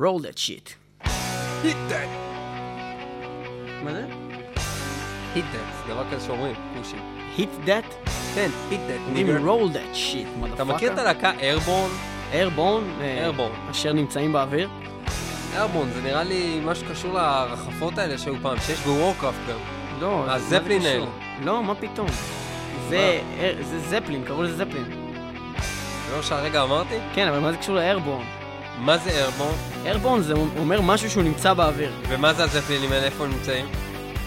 roll that shit. hit that, מה זה? hit that, זה דבר כזה שאומרים, פושים. hit that? כן, hit that, אומרים roll that shit, אתה מכיר את הלהקה איירבורן? איירבורן? איירבורן. אשר נמצאים באוויר? איירבורן זה נראה לי משהו שקשור לרחפות האלה שהיו פעם, שיש בוורקראפט גם. לא. מה זה הזפלין קשור? האלה. לא, מה פתאום? זה אה, זה זפלין, קראו לזה זפלין. זה לא שהרגע אמרתי? כן, אבל מה זה קשור ל Airbourne? מה זה airborne? airborne זה אומר משהו שהוא נמצא באוויר. ומה זה הזפלינים האלה? איפה הם נמצאים?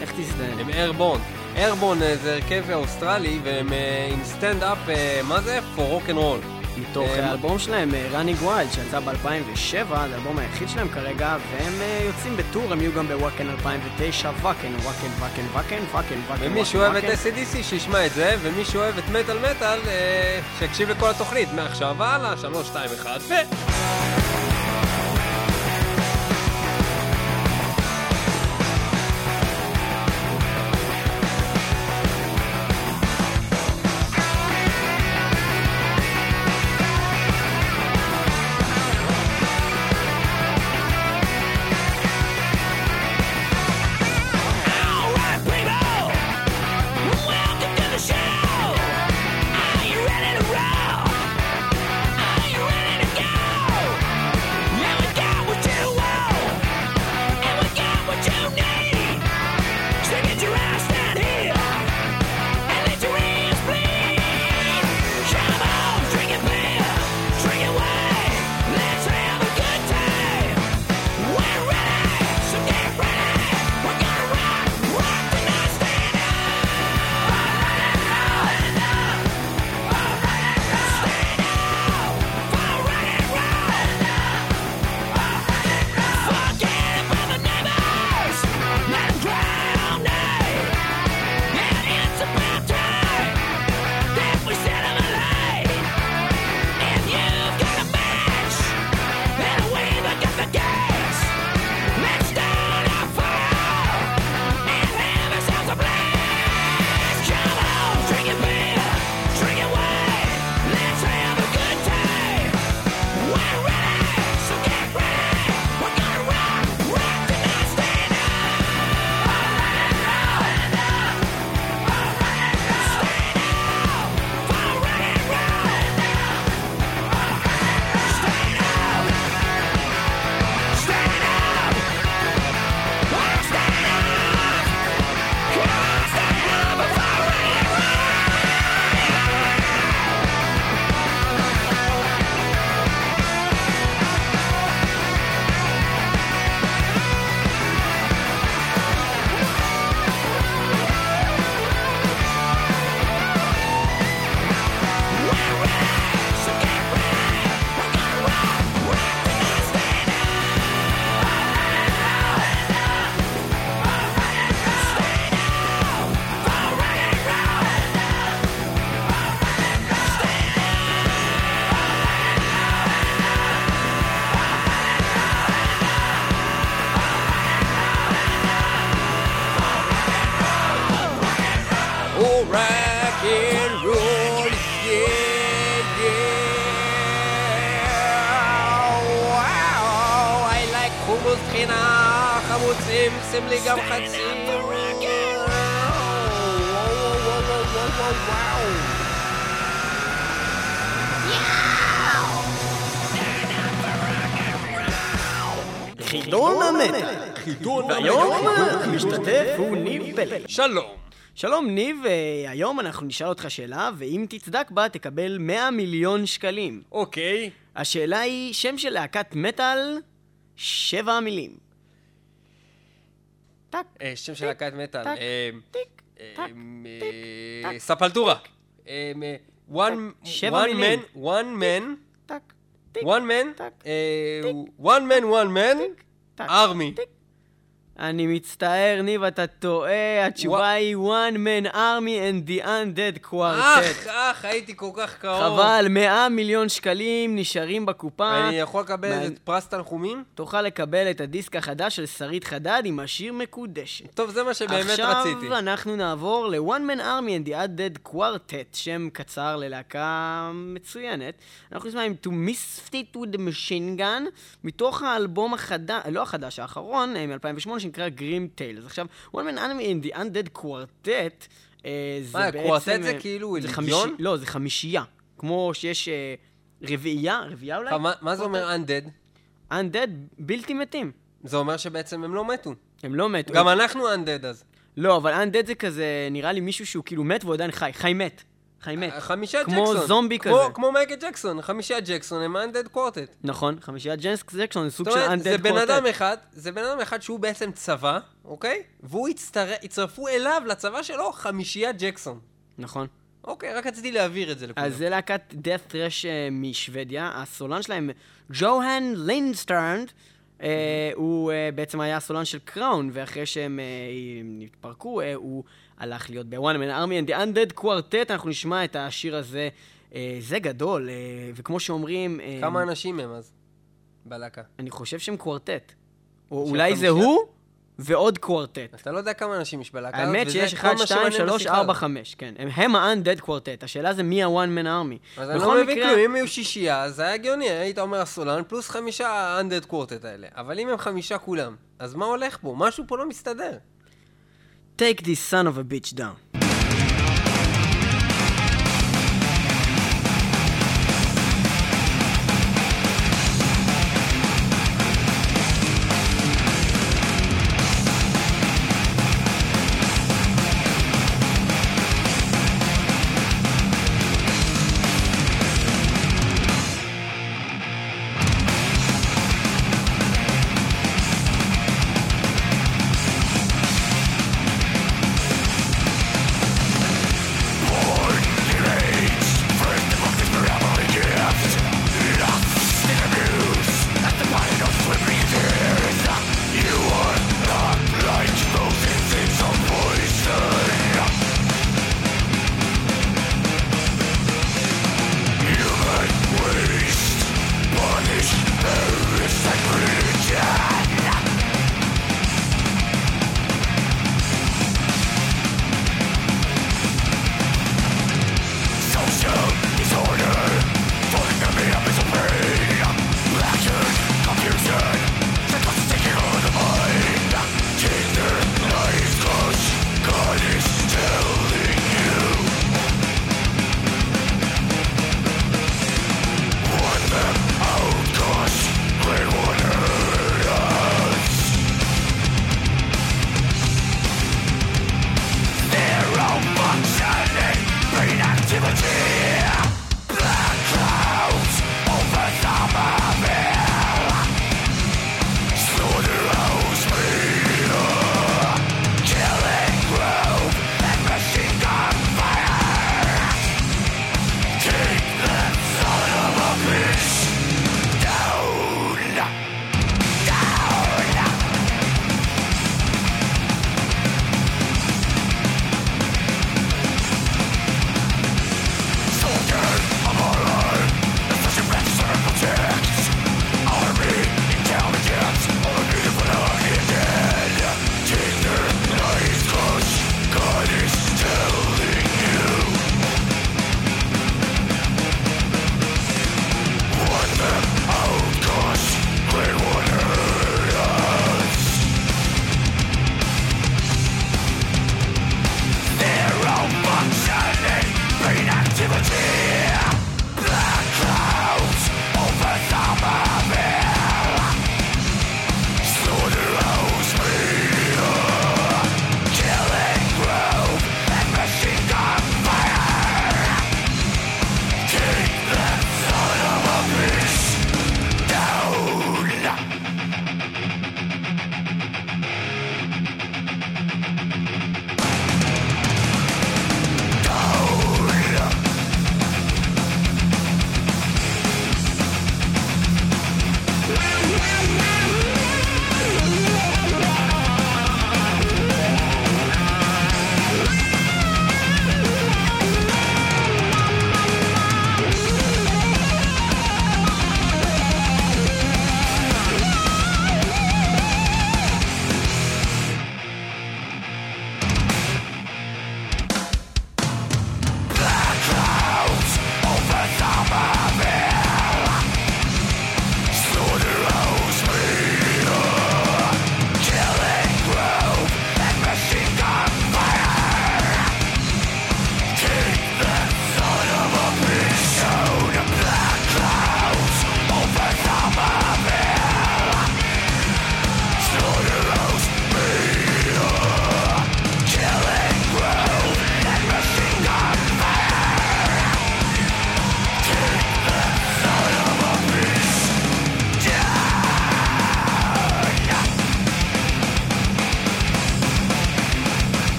איך תזדהן? הם airborne. Airbourne אה, זה הרכב אוסטרלי, והם אה, עם Stand Up, אה, מה זה? for rock and roll. מתוך האלבום שלהם, Runnin' Wild, שיצא ב-2007, זה האלבום היחיד שלהם כרגע, והם יוצאים ב tour, הם יהיו גם בוואקן 2009, וואקן, וואקן, וואקן, וואקן, וואקן, וואקן, ומי שאוהב את SCDC שישמע את זה, ומי שאוהב את מטאל מטאל, שיקשיב לכל התוכנית, מעכשיו והלאה, 3, 2, 1, ו... חידון המטה. חידון והיום המשתתף הוא ניב פלג. שלום. שלום ניב, אה, היום אנחנו נשאל אותך שאלה, ואם תצדק בה תקבל 100 מיליון שקלים. אוקיי. השאלה היא, שם של להקת מטאל, שבע מילים. טק, אה, שם של להקת מטאל. טק, אה, טיק. ספלטורה. אה, אה, one man, one man, one man, אה, one man, one man, army. אני מצטער, ניב, אתה טועה, התשובה היא One Man Army and the Undead אך, Quartet. אך, הייתי כל כך קרוב. חבל, 100 מיליון שקלים נשארים בקופה. אני יכול לקבל מה- את פרס תנחומים? תוכל לקבל את הדיסק החדש של שרית חדד עם השיר מקודשת. טוב, זה מה שבאמת רציתי. עכשיו אנחנו נעבור ל-One Man Army and the Undead Quartet, שם קצר ללהקה מצוינת. אנחנו נשמע עם To Misfit with the Machine Gun, מתוך האלבום החדש, לא החדש, האחרון, אה, מ-2008, שנקרא Grim Tales. עכשיו, One Man Army and the Undead Quartet, אה, זה מה, בעצם... קוורטט זה אה, כאילו זה? חמישי- לא, זה חמישייה. כמו שיש אה, רביעייה, רביעייה אולי? מה- מה זה אומר undead? Undead בלתי מתים. זה אומר שבעצם הם לא מתו. הם לא מתו. גם אנחנו undead אז. לא, אבל undead זה כזה, נראה לי מישהו שהוא כאילו מת והוא עדיין חי. חי מת. חי מת. חמישה כמו ג'קסון. זומבי כמו- כזה. כמו מייקל ג'קסון, חמישה ג'קסון הם undead quartet. נכון, חמישיית ג'קסון, זה סוג של אומרת, undead זה בן קוורטט. אדם אחד, זה בן אדם אחד שהוא בעצם צבא, אוקיי? והוא הצטרפו אליו, לצבא שלו, חמישיית ג'קסון. נכון. אוקיי, רק רציתי להעביר את זה לכולם. אז זה להקת death thrash אה, משוודיה, הסולן שלהם, יוהאן לינדסטרנד, אה, הוא אה, בעצם היה הסולן של Crown, ואחרי שהם אה, התפרקו, אה, הוא הלך להיות ב-One Man Army and the Undead Quartet, אנחנו נשמע את השיר הזה. אה, זה גדול, אה, וכמו שאומרים... אה, כמה אנשים הם אז? בלהקה. אני חושב שהם קוורטט. או אולי זה? הוא ועוד קוורטט. אתה לא יודע כמה אנשים יש בלהקה הזאת, האמת שיש כל 1, מה 2, שמעניין 3, בשיחה 4, הזאת. 5, כן. הם- הם ה-undead קוורטט. השאלה זה מי ה-one man army. אז אני לא מבין כלום, אם היו שישייה, זה היה הגיוני, היית אומר הסולן פלוס חמישה ה-undead קוורטט האלה. אבל אם הם חמישה כולם, אז מה הולך פה? משהו פה לא מסתדר. Take this son of a bitch down.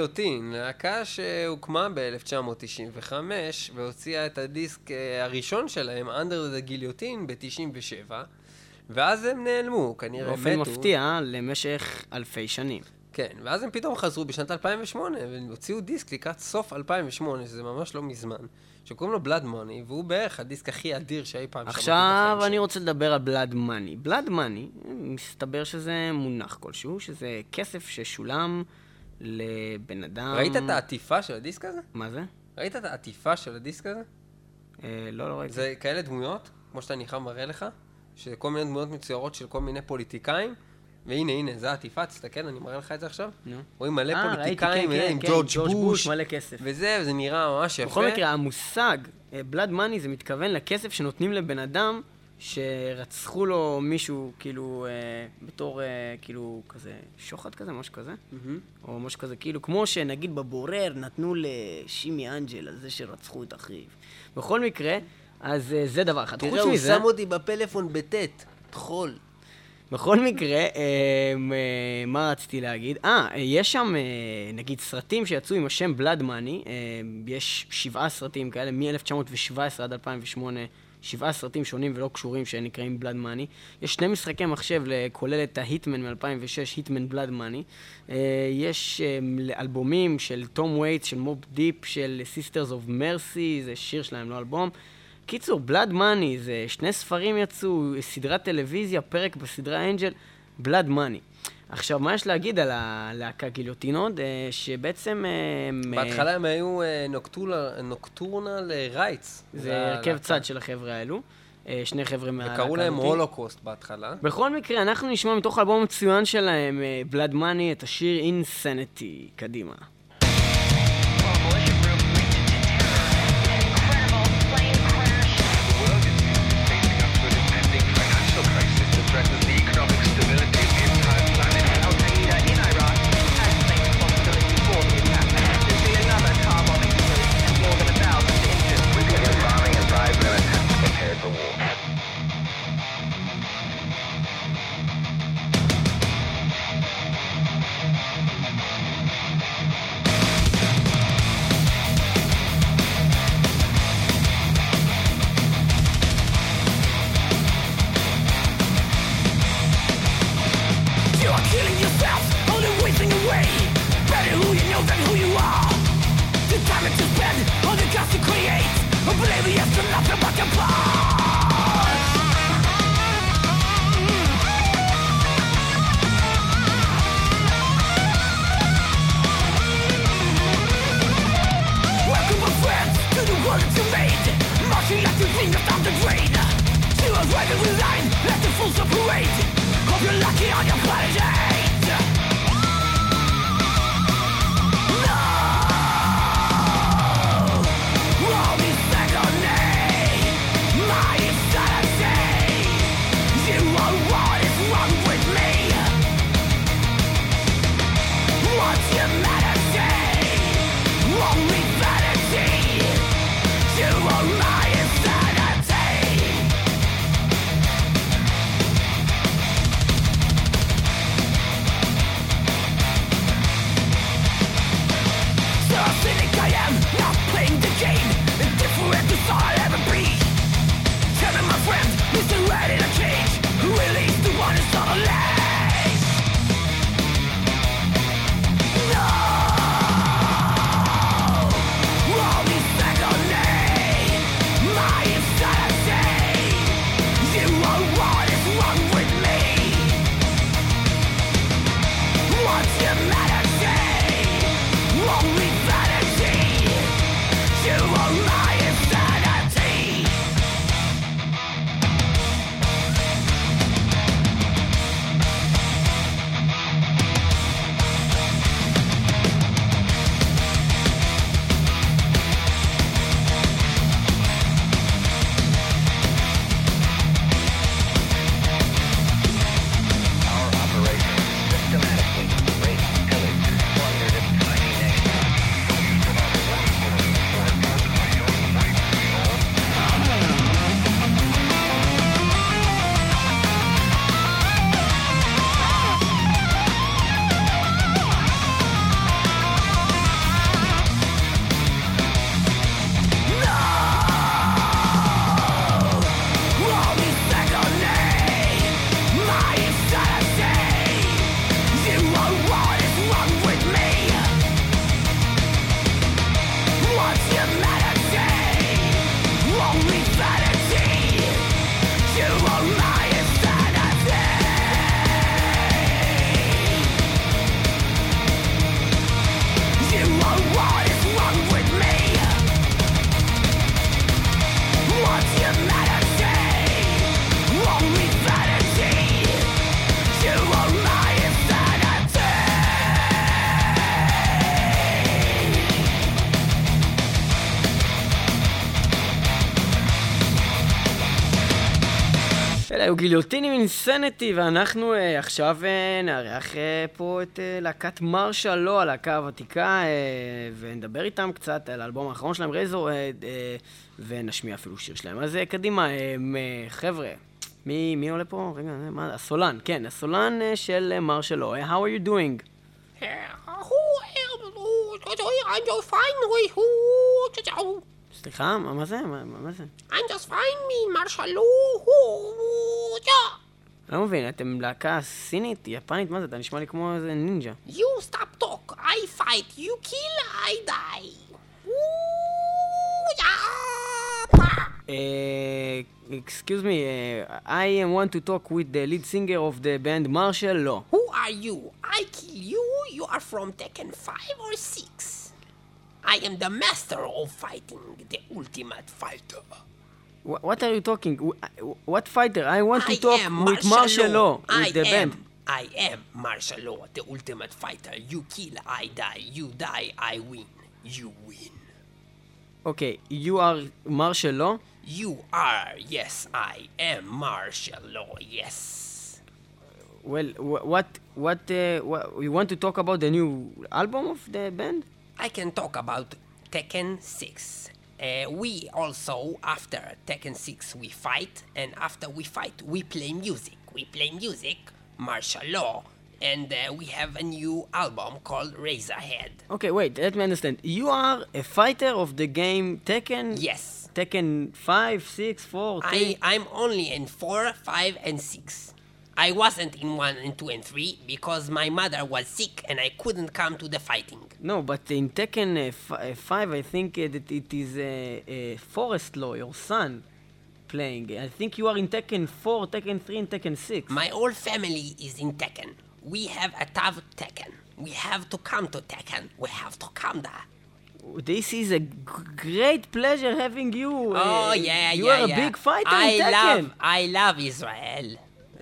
גיליוטין, להקה שהוקמה ב-1995 והוציאה את הדיסק אה, הראשון שלהם, Under the Guillotine, ב-97, ואז הם נעלמו, כנראה מתו. באופן מפתיע, למשך אלפי שנים. כן, ואז הם פתאום חזרו בשנת 2008, והם הוציאו דיסק לקראת סוף 2008, שזה ממש לא מזמן, שקוראים לו בלאד מוני, והוא בערך הדיסק הכי אדיר שאי פעם שמעתי עכשיו אני. רוצה לדבר על בלאד מאני. בלאד מאני, מסתבר שזה מונח כלשהו, שזה כסף ששולם לבן אדם... ראית את העטיפה של הדיסק הזה? מה זה? ראית את העטיפה של הדיסק הזה? אה, לא, לא ראיתי. זה כאלה דמויות, כמו שאתה ניחם מראה לך, שזה כל מיני דמויות מצוירות של כל מיני פוליטיקאים, והנה, הנה, זה העטיפה, תסתכל, אני מראה לך את זה עכשיו. נו. רואים מלא אה, ראיתי, פוליטיקאים, כן, הנה, כן, עם כן, ג'ורג' ג'ורג' בוש, מלא כסף. וזה, וזה נראה ממש יפה. בכל מקרה, המושג בלאד מאני זה מתכוון לכסף שנותנים לבן אדם שרצחו לו מישהו, כאילו, אה, בתור, אה, כאילו, כזה, שוחד כזה, משהו כזה. או משהו כזה, כאילו, כמו שנגיד בבורר נתנו לשימי אנג'ל על זה שרצחו את אחיו. בכל מקרה, אז אה, זה דבר אחד. תראה, הוא שם אותי בפלאפון בטית, טחול. בכל מקרה, אה, אה, מה רציתי להגיד? אה, אה, יש שם, אה, נגיד, סרטים שיצאו עם השם בלאד מאני, אה, יש שבעה סרטים כאלה, מ-1917 עד 2008, שבעה סרטים שונים ולא קשורים שנקראים בלאד מאני. יש שני משחקי מחשב, כולל את ה Hitman מ-2006, Hitman Blood Money. יש אה, אלבומים של טום ווייטס, של Mobb Deep, של Sisters of Mercy, זה שיר שלהם, לא אלבום. קיצור, Blood Money, זה שני ספרים יצאו, סדרת טלוויזיה, פרק בסדרה Angel, Blood Money. עכשיו, מה יש להגיד על הלהקה Guillotine עוד? אה, שבעצם... אה, הם, בהתחלה הם היו אה, Nocturnal- Nocturnal Rites. זה הרכב צד של החבר'ה האלו. שני חבר'ה מהלהקה וקראו להם. הולוקוסט בהתחלה. בכל מקרה, אנחנו נשמע מתוך האלבום המצוין שלהם, בלאד מאני, את השיר אינסניטי. קדימה. Cost you create. Oblivious to nothing but your past. Welcome, friends, to the world you made. Marching like the let the fools operate. Hope you're lucky on your planet גיליוטינים אינסנטי, ואנחנו אה, עכשיו אה, נארח אה, פה את אה, להקת מרשה לא, הלהקה הוותיקה, אה, ונדבר איתם קצת על האלבום האחרון שלהם, רייזור, אה, אה, ונשמיע אפילו שיר שלהם. אז אה, קדימה, אה, מ- חבר'ה, מי, מי עולה פה? רגע, זה מה? הסולן, כן, הסולן אה, של אה, מרשה לא. אה, How are you doing? I'm just fine, we who סליחה, מה זה? מה, זה? I'm just fine, me marshal לא מבין, אתם להקה סינית, יפנית, מה זה? אתה נשמע לי כמו איזה נינג'ה. You stop talk, I fight, you kill, I die. Uh, excuse me, uh, I want to talk with the lead singer of the band Marshall Law. Who are you? I kill you. You are from Tekken 5 or 6. I am the master of fighting, the ultimate fighter. Wh- what are you talking? Wh- What fighter? I want to I talk am with Marshall Law, with I the am, band. I am Martial Law, the ultimate fighter. You kill, I die. You die, I win. You win. Okay, you are Marshall Law? You are, yes, I am Martial Law, yes. Well, wh- what, what, uh, what, you want to talk about the new album of the band? I can talk about Tekken 6. Uh, we also, after Tekken 6, we fight, and after we fight, we play music. We play music, martial law, and uh, we have a new album called Razorhead. Okay, wait, let me understand. You are a fighter of the game Tekken? Yes. Tekken 5, 6, 4, 3? I, I'm only in 4, 5, and 6. I wasn't in 1 and 2 and 3 because my mother was sick and I couldn't come to the fighting. No, but in Tekken uh, f- uh, 5, I think uh, that it is uh, uh, Forest Law, your son, playing. I think you are in Tekken 4, Tekken 3, and Tekken 6. My whole family is in Tekken. We have a tough Tekken. We have to come to Tekken. We have to come there. This is a g- great pleasure having you. Oh uh, yeah, you yeah, are a yeah. big fighter I in Tekken. love, I love Israel.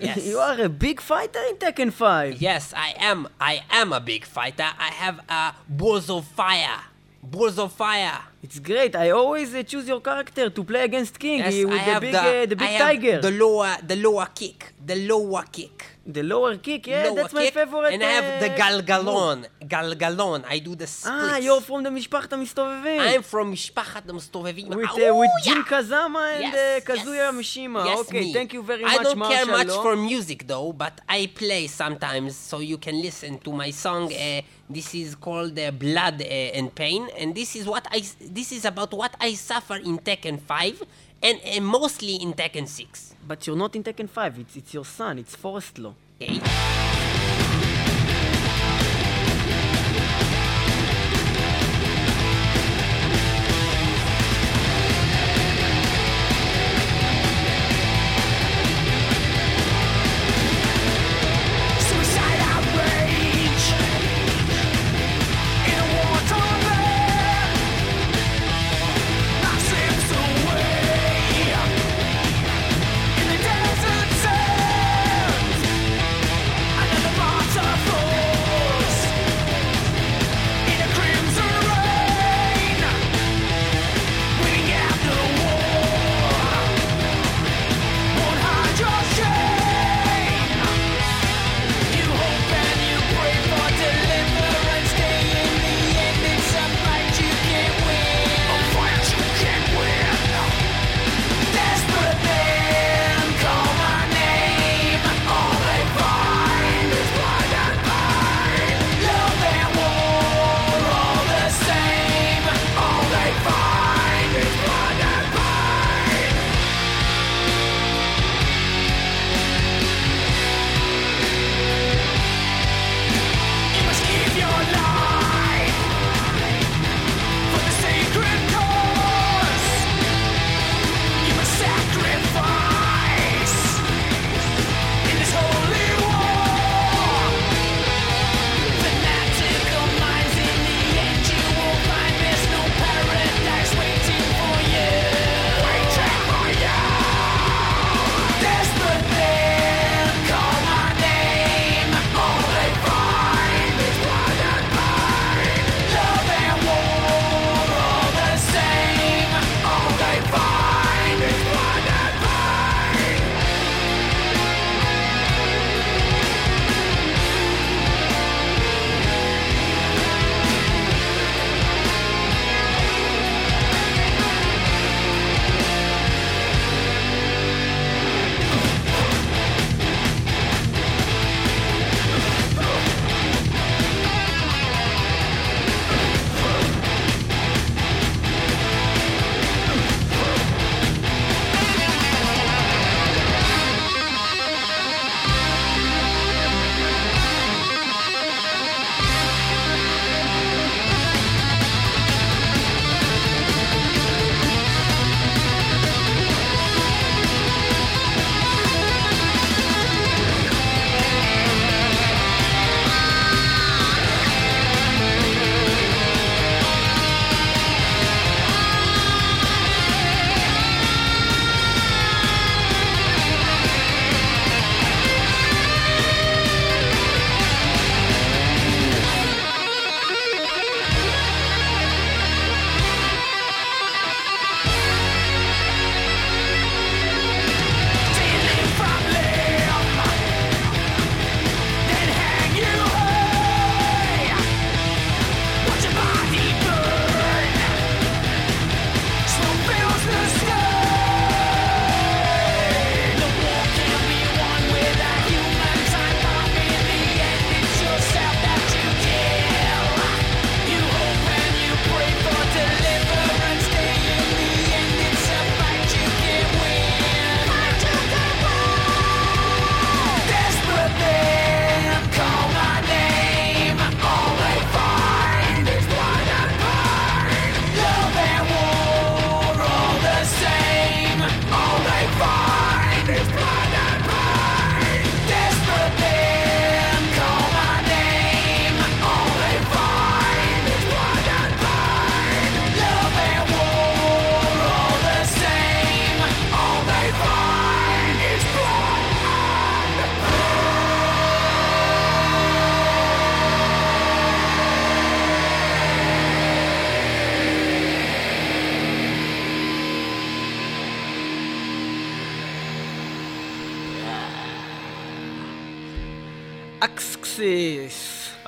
Yes. you are a big fighter in Tekken 5. Yes, I am. I am a big fighter. I have a balls of fire. Balls of fire. It's great. I always uh, choose your character to play against King Yes, with I the big, the, uh, the I big have tiger. The lower, the lower kick. The lower kick. The lower kick, yeah, lower that's my favorite. And I have the uh, galgalon. Galgalon. I do the splits. Ah, you're from the משפחת המסתובבים. I'm from משפחת המסתובבים. With, Oh, uh, with yeah. Jin Kazama and Yes, uh, Kazuya yes. Mishima. Yes, okay, me. thank you very I much, don't care Marshall much Law. for music though, but I play sometimes so you can listen to my song. Uh, this is called uh, Blood uh, and Pain, and this is what I. This is about what I suffer in Tekken 5 and uh, mostly in Tekken 6. But you're not in Tekken 5, it's, it's your son, it's Forest Law. Okay?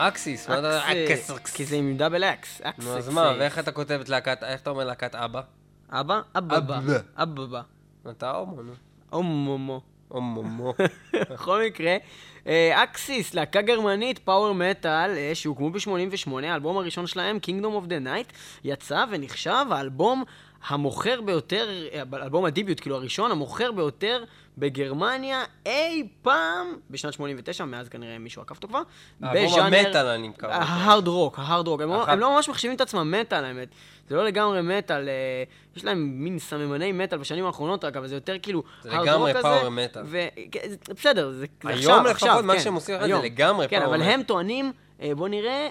אקסיס, מה אתה... אקסיס. כי זה עם דאבל אקס. נו, אז מה, ואיך אתה כותב את להקת, איך אתה אומר להקת אבא? אבא? אבבה. אבבה. אבבה. אתה הומו, נו. הומו. בכל מקרה, אה, Axxis, להקה גרמנית, power metal, אה, שהוקמו ב-88, האלבום הראשון שלהם, Kingdom of the Night, יצא ונחשב האלבום המוכר ביותר, אה, אלבום ה debut, כאילו הראשון, המוכר ביותר בגרמניה אי פעם, בשנת 89, מאז כנראה מישהו עקף אותו כבר. האלבום המטאל, אני מקווה. ה hard rock, ה hard rock. הם לא- הם לא ממש מחשיבים את עצמם מטאל, האמת. זה לא לגמרי מטאל, אה, יש להם מין סממני מטאל בשנים האחרונות רק, אבל זה יותר כאילו זה לגמרי rock כזה, power metal. ו- כן, זה- בסדר, זה זה היום עכשיו, לפחות עכשיו, מה כן, שהם עושים עכשיו זה היום. לגמרי כן, power אבל metal. הם טוענים, אה, בוא נראה,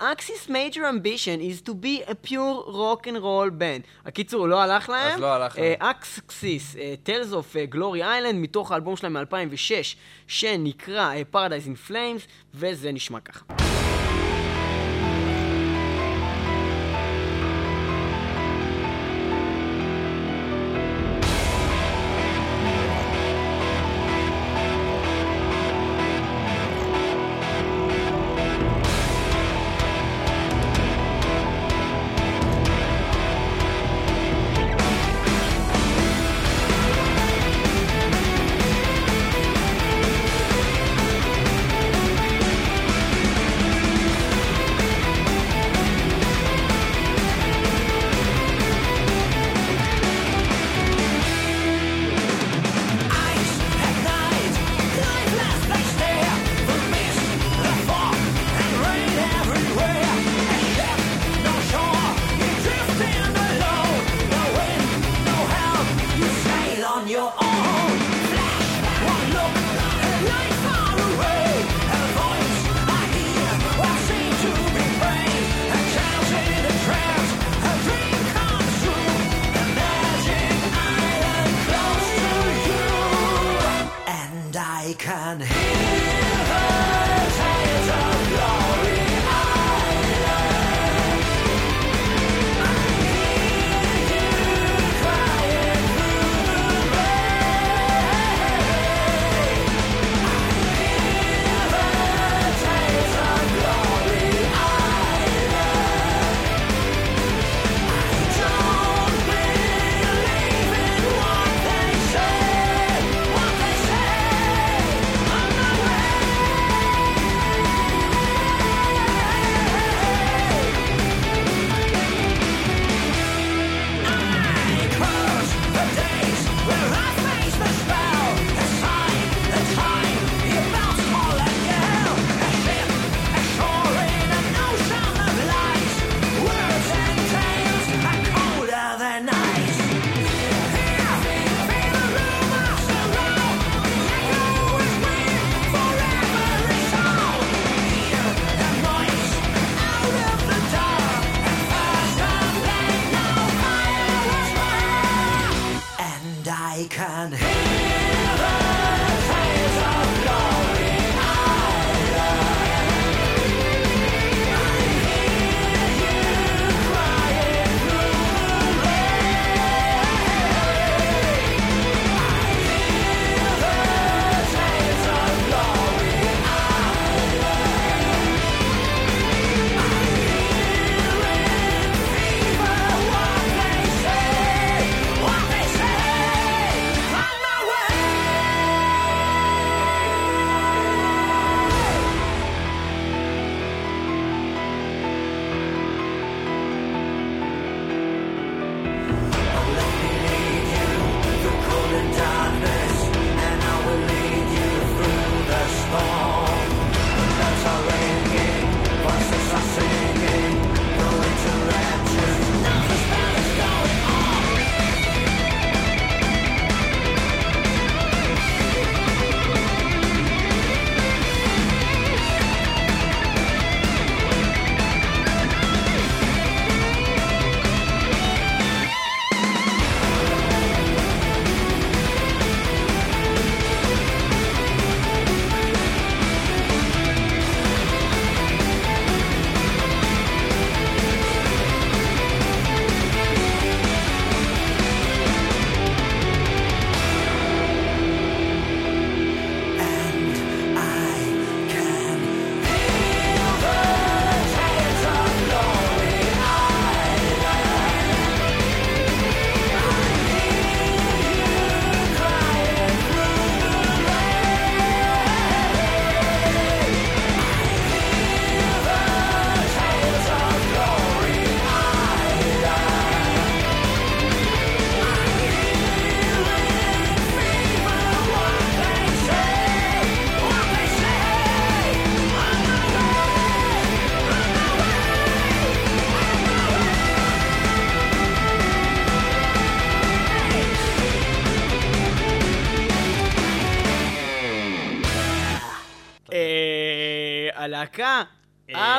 Axxis' major ambition is to be a pure rock and roll band. הקיצור, לא הלך להם. אז לא הלך להם. Axxis, Tales of אה, Glory Island, מתוך האלבום שלהם מ-2006, שנקרא אה, Paradise in Flames, וזה נשמע ככה.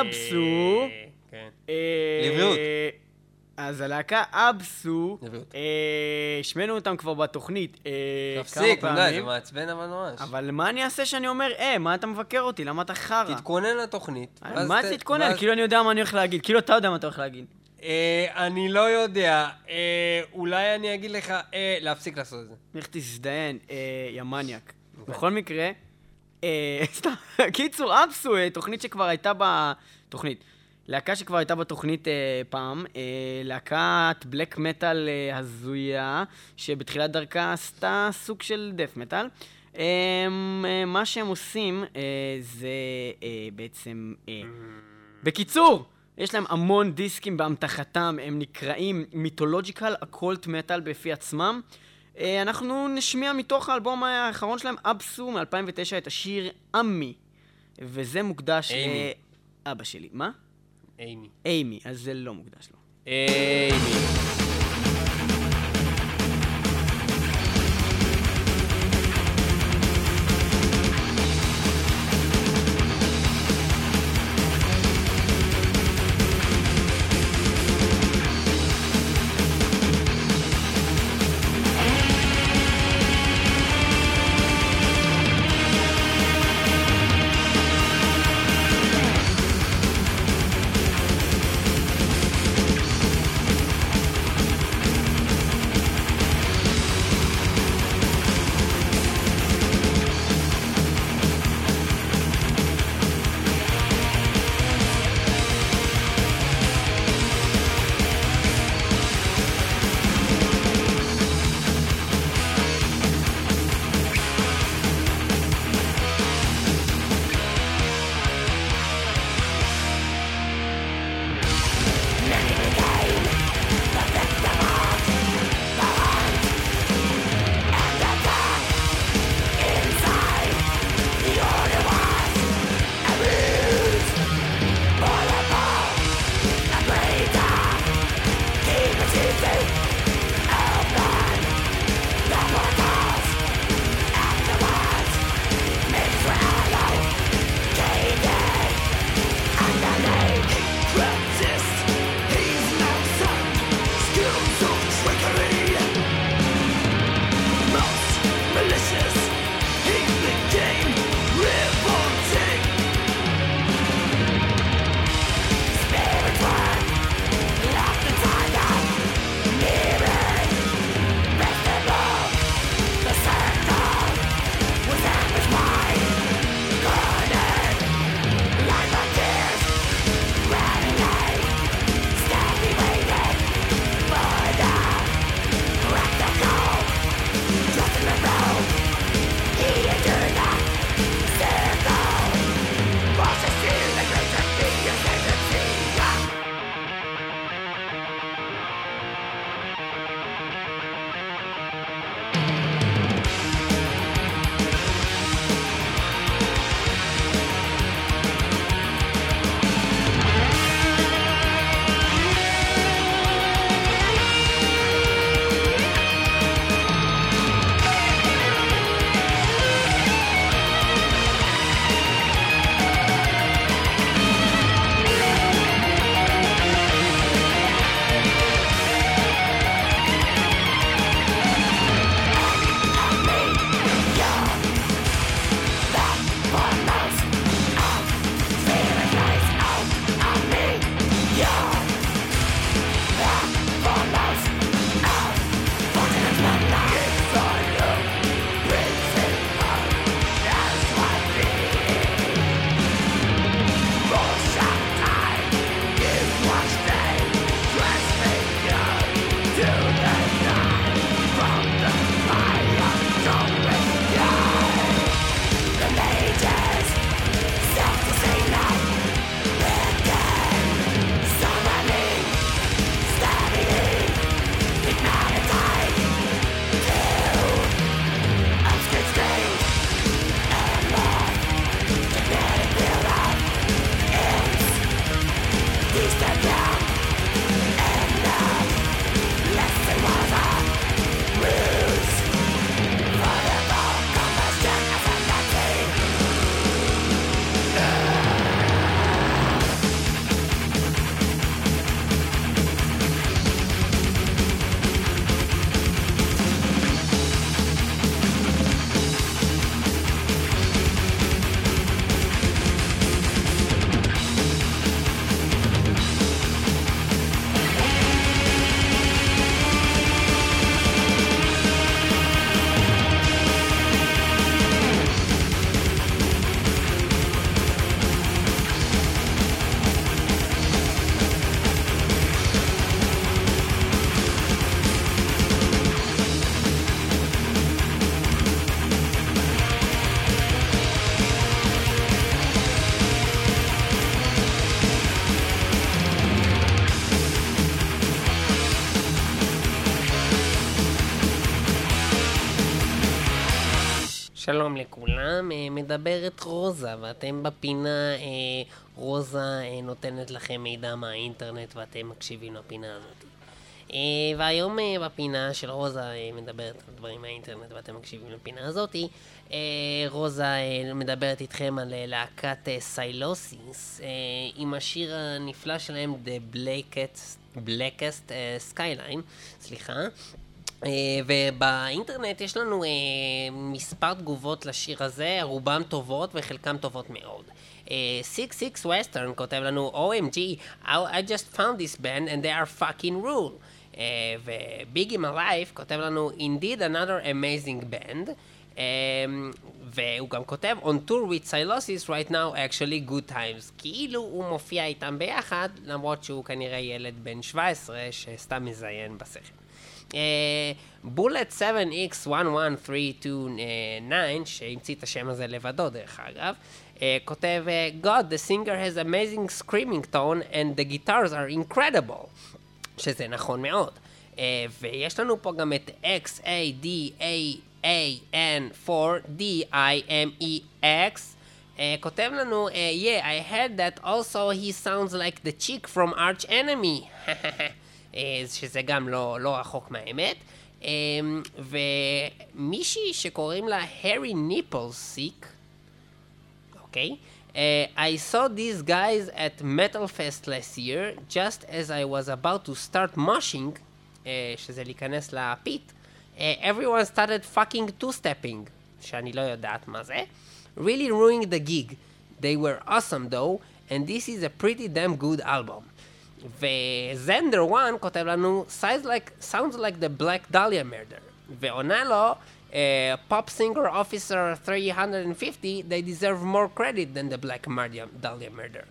אבסו... אה, כן. אה, לבריאות. אז הלהקה אבסו, לבריאות. אה, השמענו אותם כבר בתוכנית אה, כמה תפסיק, נו די, זה פעמים. מעצבן אבל ממש. אבל מה אני אעשה שאני אומר, אה, מה אתה מבקר אותי? למה אתה חרא? תתכונן לתוכנית. ואז מה ת- תתכונן? ואז- כאילו אני יודע מה אני הולך להגיד. כאילו אתה יודע מה אתה הולך להגיד. אה, אני לא יודע. אה, אולי אני אגיד לך, אה, להפסיק לעשות את זה. לך תזדיין, אה, יא מניאק. אוקיי. בכל מקרה, אה, סתם, קיצור, אבסו, אה, תוכנית שכבר הייתה בתוכנית. להקה שכבר הייתה בתוכנית אה, פעם, אה, להקת בלק מטאל אה, הזויה, שבתחילת דרכה עשתה סוג של דף מטאל. אה, אה, מה שהם עושים אה, זה אה, בעצם... אה, בקיצור, יש להם המון דיסקים באמתחתם, הם נקראים מיתולוג'יקל אקולט מטאל בפי עצמם. אה, אנחנו נשמיע מתוך האלבום האחרון שלהם, אבסו מ-2009, את השיר עמי. וזה מוקדש אימי. לאבא שלי. מה? אימי. אימי, אז זה לא מוקדש לו. אימי. שלום לכולם, אה, מדברת רוזה, ואתם בפינה, אה, רוזה אה, נותנת לכם מידע מהאינטרנט ואתם מקשיבים לפינה הזאת. והיום בפינה של רוזה מדברת על דברים מהאינטרנט ואתם מקשיבים לפינה הזאת. רוזה מדברת איתכם על להקת סיילוסיס עם השיר הנפלא שלהם The Blackest, Blackest Skyline, סליחה. אה, ובאינטרנט יש לנו אה, מספר תגובות לשיר הזה, רובן טובות וחלקן טובות מאוד. אה, 66 Western כותב לנו, OMG, I, just found this band and they are fucking rule. וביגי מלייף כותב לנו, indeed another amazing band. Um, והוא גם כותב on tour with Silosis right now actually good times כאילו הוא מופיע איתם ביחד למרות שהוא כנראה ילד בן 17 שסתם מזיין בשכל. בולט 7x11329 שהמציא את השם הזה לבדו דרך אגב uh, כותב uh, God the singer has amazing screaming tone and the guitars are incredible שזה נכון מאוד. Uh, ויש לנו פה גם את X-A-D-A-N-4-D-I-M-E-X. Uh, כותב לנו, uh, yeah, I heard that also he sounds like the chick from Arch Enemy. Uh, שזה גם לא, לא רחוק מהאמת. Um, ומישהי שקוראים לה הרי ניפלסיק, Okay. Uh, I saw these guys at Metal Fest last year, just as I was about to start moshing, uh, שזה להיכנס לפיט, uh, everyone started fucking two-stepping, שאני לא יודעת מה זה. Really ruining the gig. They were awesome though, and this is a pretty damn good album. וזנדר 1 כותב לנו, sounds like, sounds like the Black Dahlia murder. ועונה לו, uh, pop singer officer 350, they deserve more credit than the Black Mardia- Dahlia murder.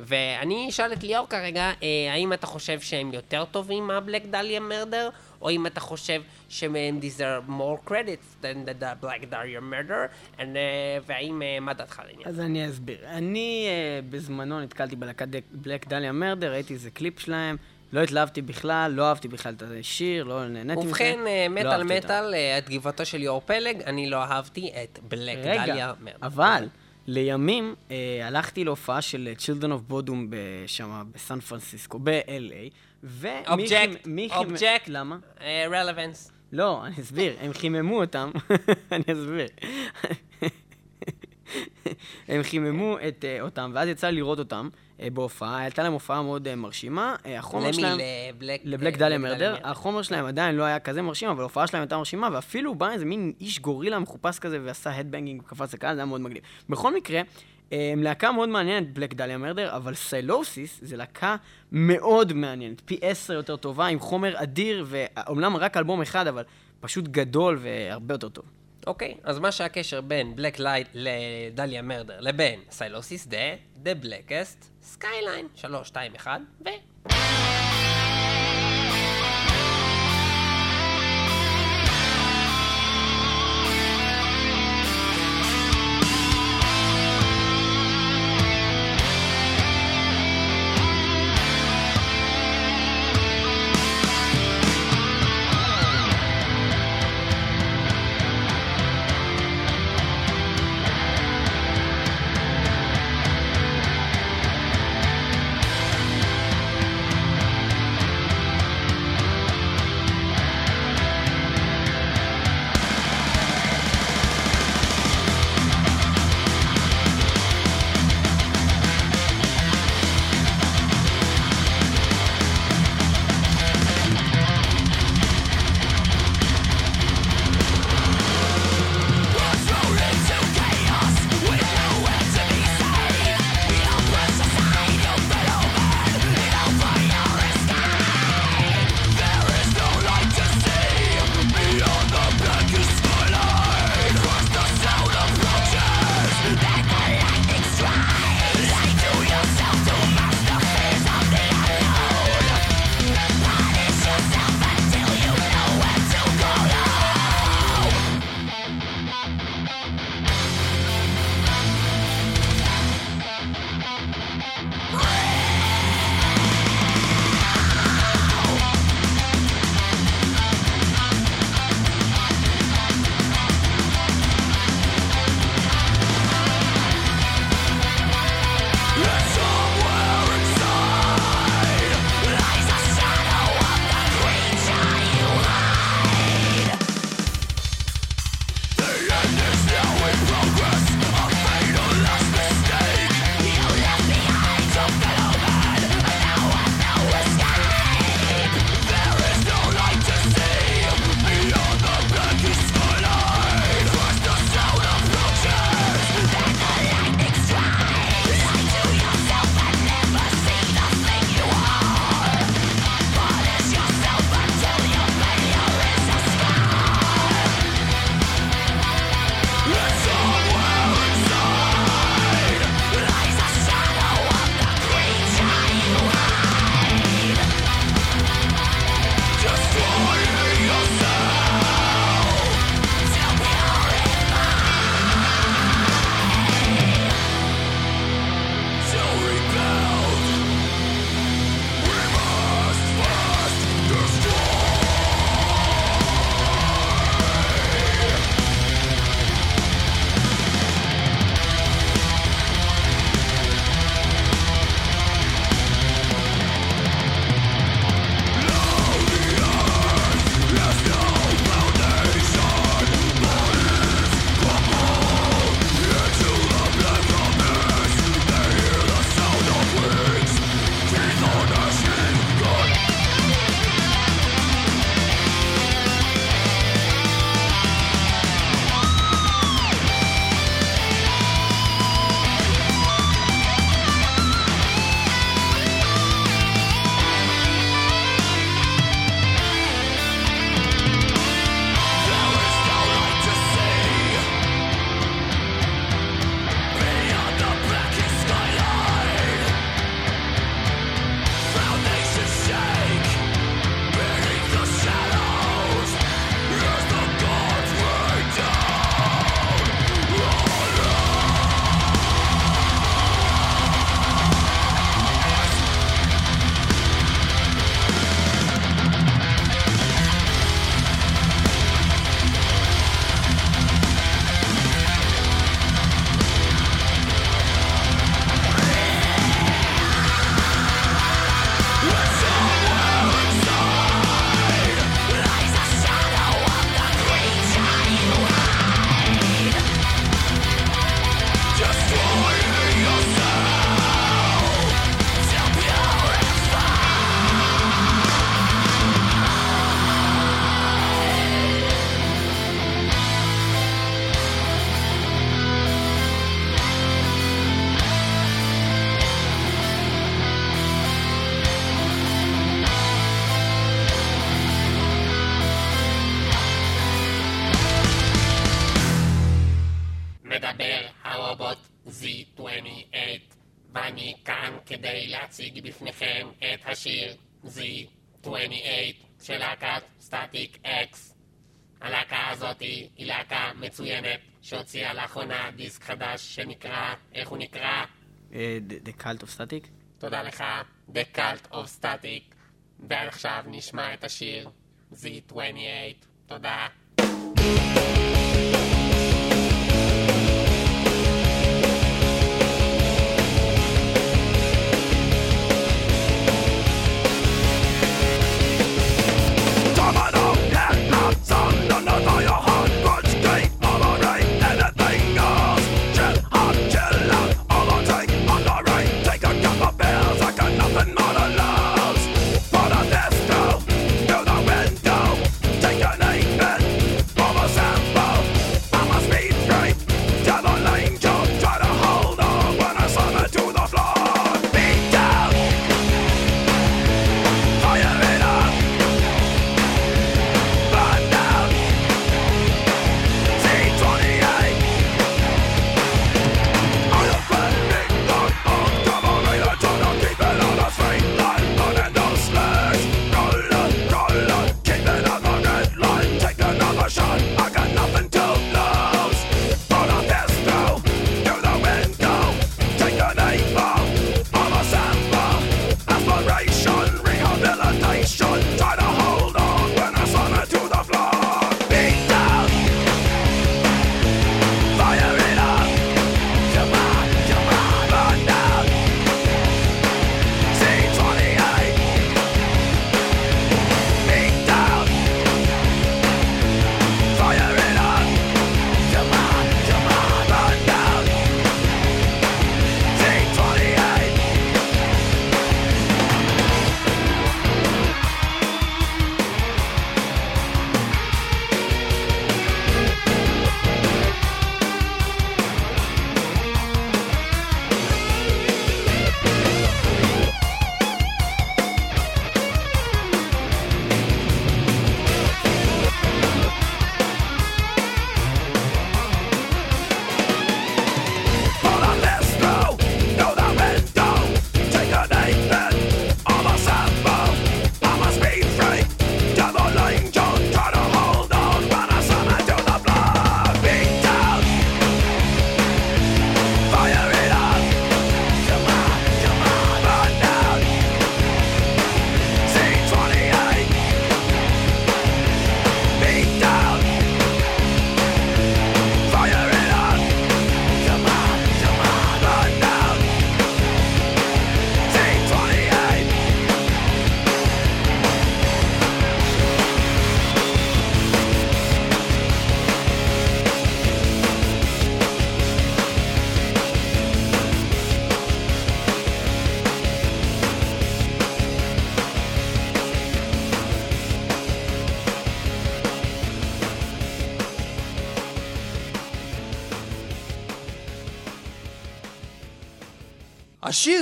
ואני אשאל את ליאור כרגע, אה, האם אתה חושב שהם יותר טובים מהבלק דליה מרדר, או אם אתה חושב שהם deserve more credit than the, the Black murder, and, אה, והאם, אה, מה דעתך על העניין? אז אני אסביר. אני אה, בזמנו נתקלתי בלהקת Black Dahlia Murder, ראיתי איזה קליפ שלהם, לא התלהבתי בכלל, לא אהבתי בכלל את השיר, לא נהניתי מזה. ובכן, מטאל. מטאל, תגובתו של ליאור פלג, אני לא אהבתי את Black Dahlia רגע, Murder. אבל לימים אה, הלכתי להופעה של אה, Children of Bodom שם בסן פרנסיסקו, ב-LA, ומיכי... object, object. למה? relevance. לא, אני אסביר, הם חיממו אותם, אני אסביר. הם חיממו את, אה, אותם, ואז יצא לי לראות אותם אה, בהופעה, הייתה להם הופעה מאוד אה, מרשימה. אה, החומר למי? שלהם... לבלק לבלק דליה מרדר, החומר שלהם עדיין לא היה כזה מרשים, אבל ההופעה שלהם הייתה מרשימה, ואפילו בא איזה מין איש גורילה מחופש כזה ועשה הדבנגינג וקפץ לקהל, זה היה מאוד מגניב. בכל מקרה, הם להקה מאוד מעניינת, בלק דליה מרדר, אבל סיילוסיס זה להקה מאוד מעניינת, פי עשר יותר טובה, עם חומר אדיר, ואומנם רק אלבום אחד, אבל פשוט גדול והרבה יותר טוב. אוקיי, אז מה שהקשר בין Black Light ל Dahlia Murder לבין Sylosis The, The Blackest, Skyline, 3, 2, 1, ו... השיר Z28 של להקת סטטיק אקס. הלהקה הזאת היא להקה מצוינת שהוציאה לאחרונה דיסק חדש שנקרא, איך הוא נקרא? The Cult of Static? תודה לך, The Cult of Static. ועכשיו נשמע את השיר Z28. תודה.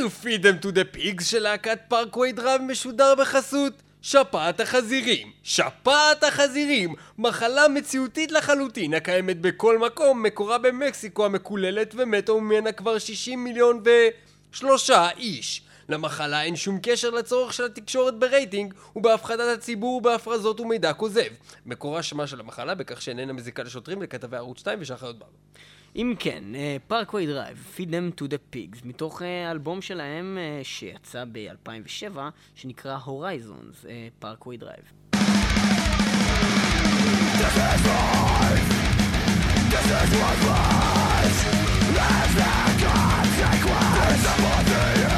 השיר Feed them to the pigs של להקת Parkway Drive משודר בחסות שפעת החזירים. שפעת החזירים! מחלה מציאותית לחלוטין הקיימת בכל מקום, מקורה במקסיקו המקוללת ומתו ממנה כבר 60 מיליון ושלושה איש. למחלה אין שום קשר לצורך של התקשורת ברייטינג ובהפחדת הציבור ובהפרזות ומידע כוזב. מקורה שמה של המחלה בכך שאיננה מזיקה לשוטרים, לכתבי ערוץ 2 וחיות בר. אם כן, פארקווי דרייב, Feed them to the pigs, מתוך אלבום שלהם שיצא ב-2007, שנקרא Horizons, פארקווי דרייב. This is what life. This is worthless. There's no consequence. There's a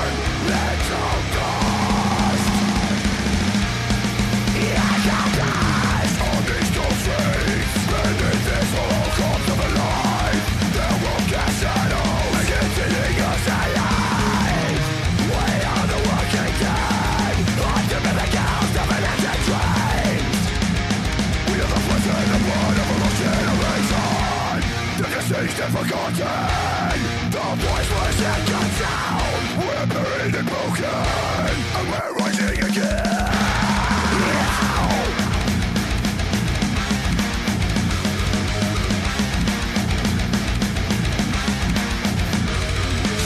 cut down We're buried and broken And we're rising again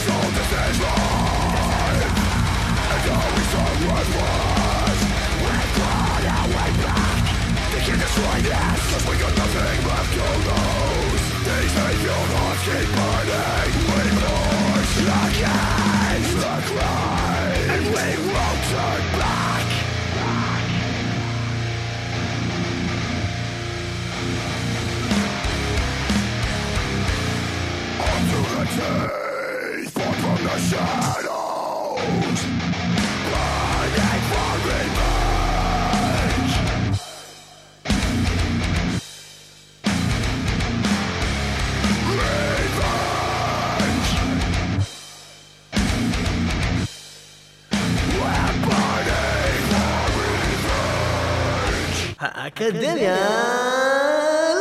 So this is We're and we're back they can destroy this Cause we got nothing left to lose teeth from the shadows האקדמיה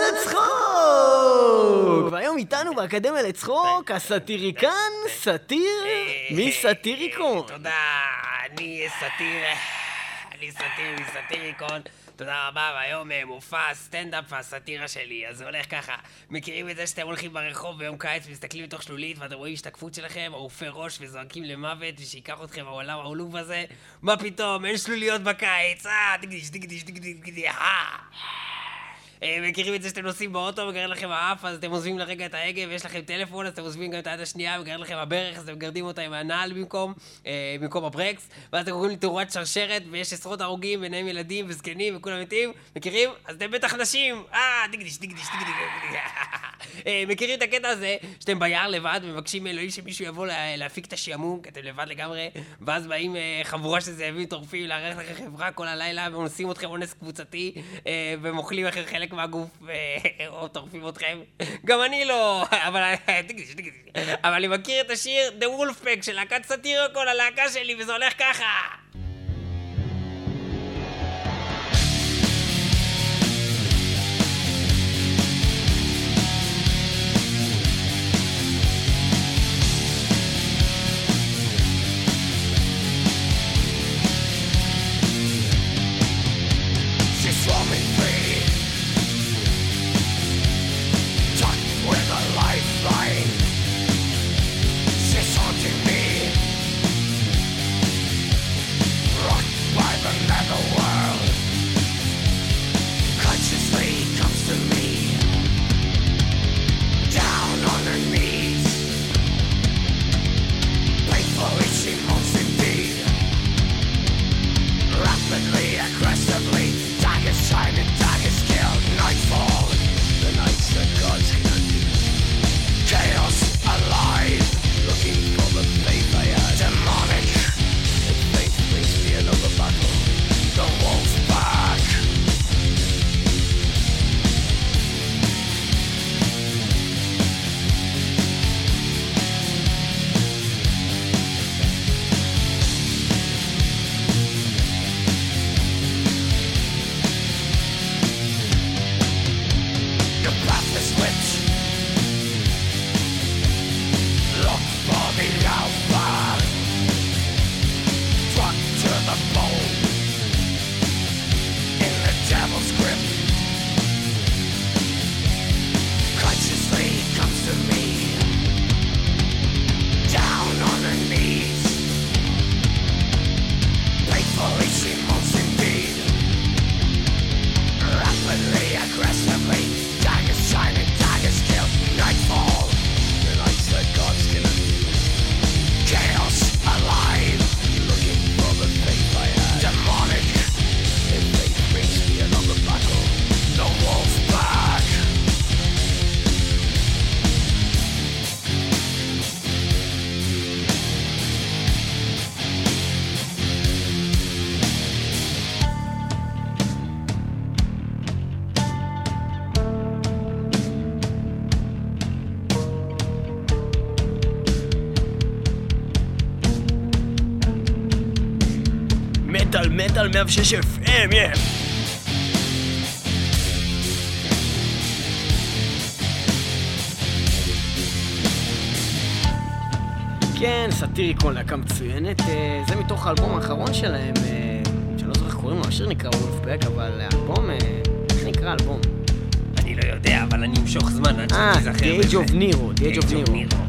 לצחוק! והיום איתנו באקדמיה לצחוק הסאטיריקן, סאטיר, מסאטיריקון. תודה, אני Satyr, אני Satyr מ Satyricon. תודה רבה, והיום אה, מופע הסטנדאפ והסאטירה שלי. אז זה הולך ככה, מכירים את זה שאתם הולכים ברחוב ביום קיץ ומסתכלים לתוך שלולית ואתם רואים השתקפות שלכם, ערופי ראש וזועקים למוות ושייקח אתכם העולם העלוב הזה? מה פתאום, אין שלוליות בקיץ, אה, דיגדיש, דיגדיש, דיגדיש, דיגדיש, אה. אה, מכירים את זה שאתם נוסעים באוטו וגרד לכם האף, אז אתם עוזבים לרגע את ההגה ויש לכם טלפון, אז אתם עוזבים גם את היד השנייה וגרד לכם הברך, אז אתם מגרדים אותה עם הנעל במקום, אה, במקום הברקס, ואז אתם קוראים לתאורת שרשרת ויש עשרות הרוגים, ביניהם ילדים וזקנים וכולם מתים, מכירים? אז אתם בטח נשים, אה, דיגדיש, דיגדיש, דיגדיש. אה, מכירים את הקטע הזה, שאתם ביער לבד ומבקשים מאלוהים שמישהו יבוא לה- להפיק את השעמום, כי אתם לבד לגמרי, ואז באים חבורה של זאבים טורפים לארח לכם חברה כל הלילה, ואונסים אתכם אונס קבוצתי, והם אוכלים לכם חלק מהגוף, אה, או טורפים אתכם. גם אני לא, אבל תגידי, תגידי. אבל אני מכיר את השיר The Wolfpack של להקת סאטיריקון, הלהקה שלי, וזה הולך ככה. 106 FM, יא! כן, סאטיריקון, להקה מצוינת. אה, זה מתוך האלבום האחרון שלהם, אה, שאני לא זוכר איך קוראים לו, השיר נקרא וולפבק, אבל האלבום, אה, איך נקרא האלבום? אני לא יודע, אבל אני אמשוך זמן עד אה, שתיזכר The Age בזה. of Nero, The Age of Nero.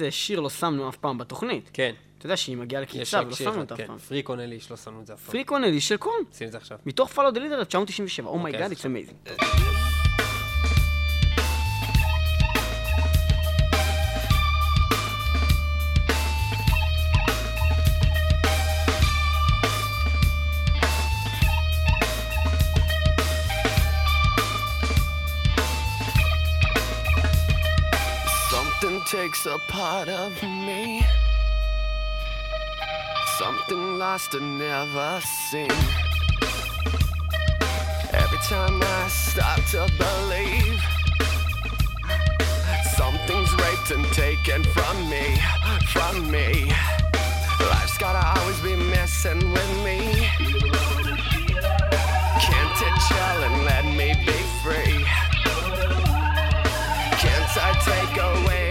איזה שיר לא שמנו אף פעם בתוכנית? כן. אתה יודע שהיא מגיעה רק ולא שמנו אותה אף כן. פעם. Freak on a Leash, לא שמנו את זה אף פעם. Freak on a Leash של Korn. שים את זה עכשיו. מתוך Follow the Leader 1997, oh my god, it's amazing. Takes a part of me. Something lost and never seen. Every time I start to believe, something's raped and taken from me, from me. Life's gotta always be messing with me. Can't it chill and let me be free? Can't I take away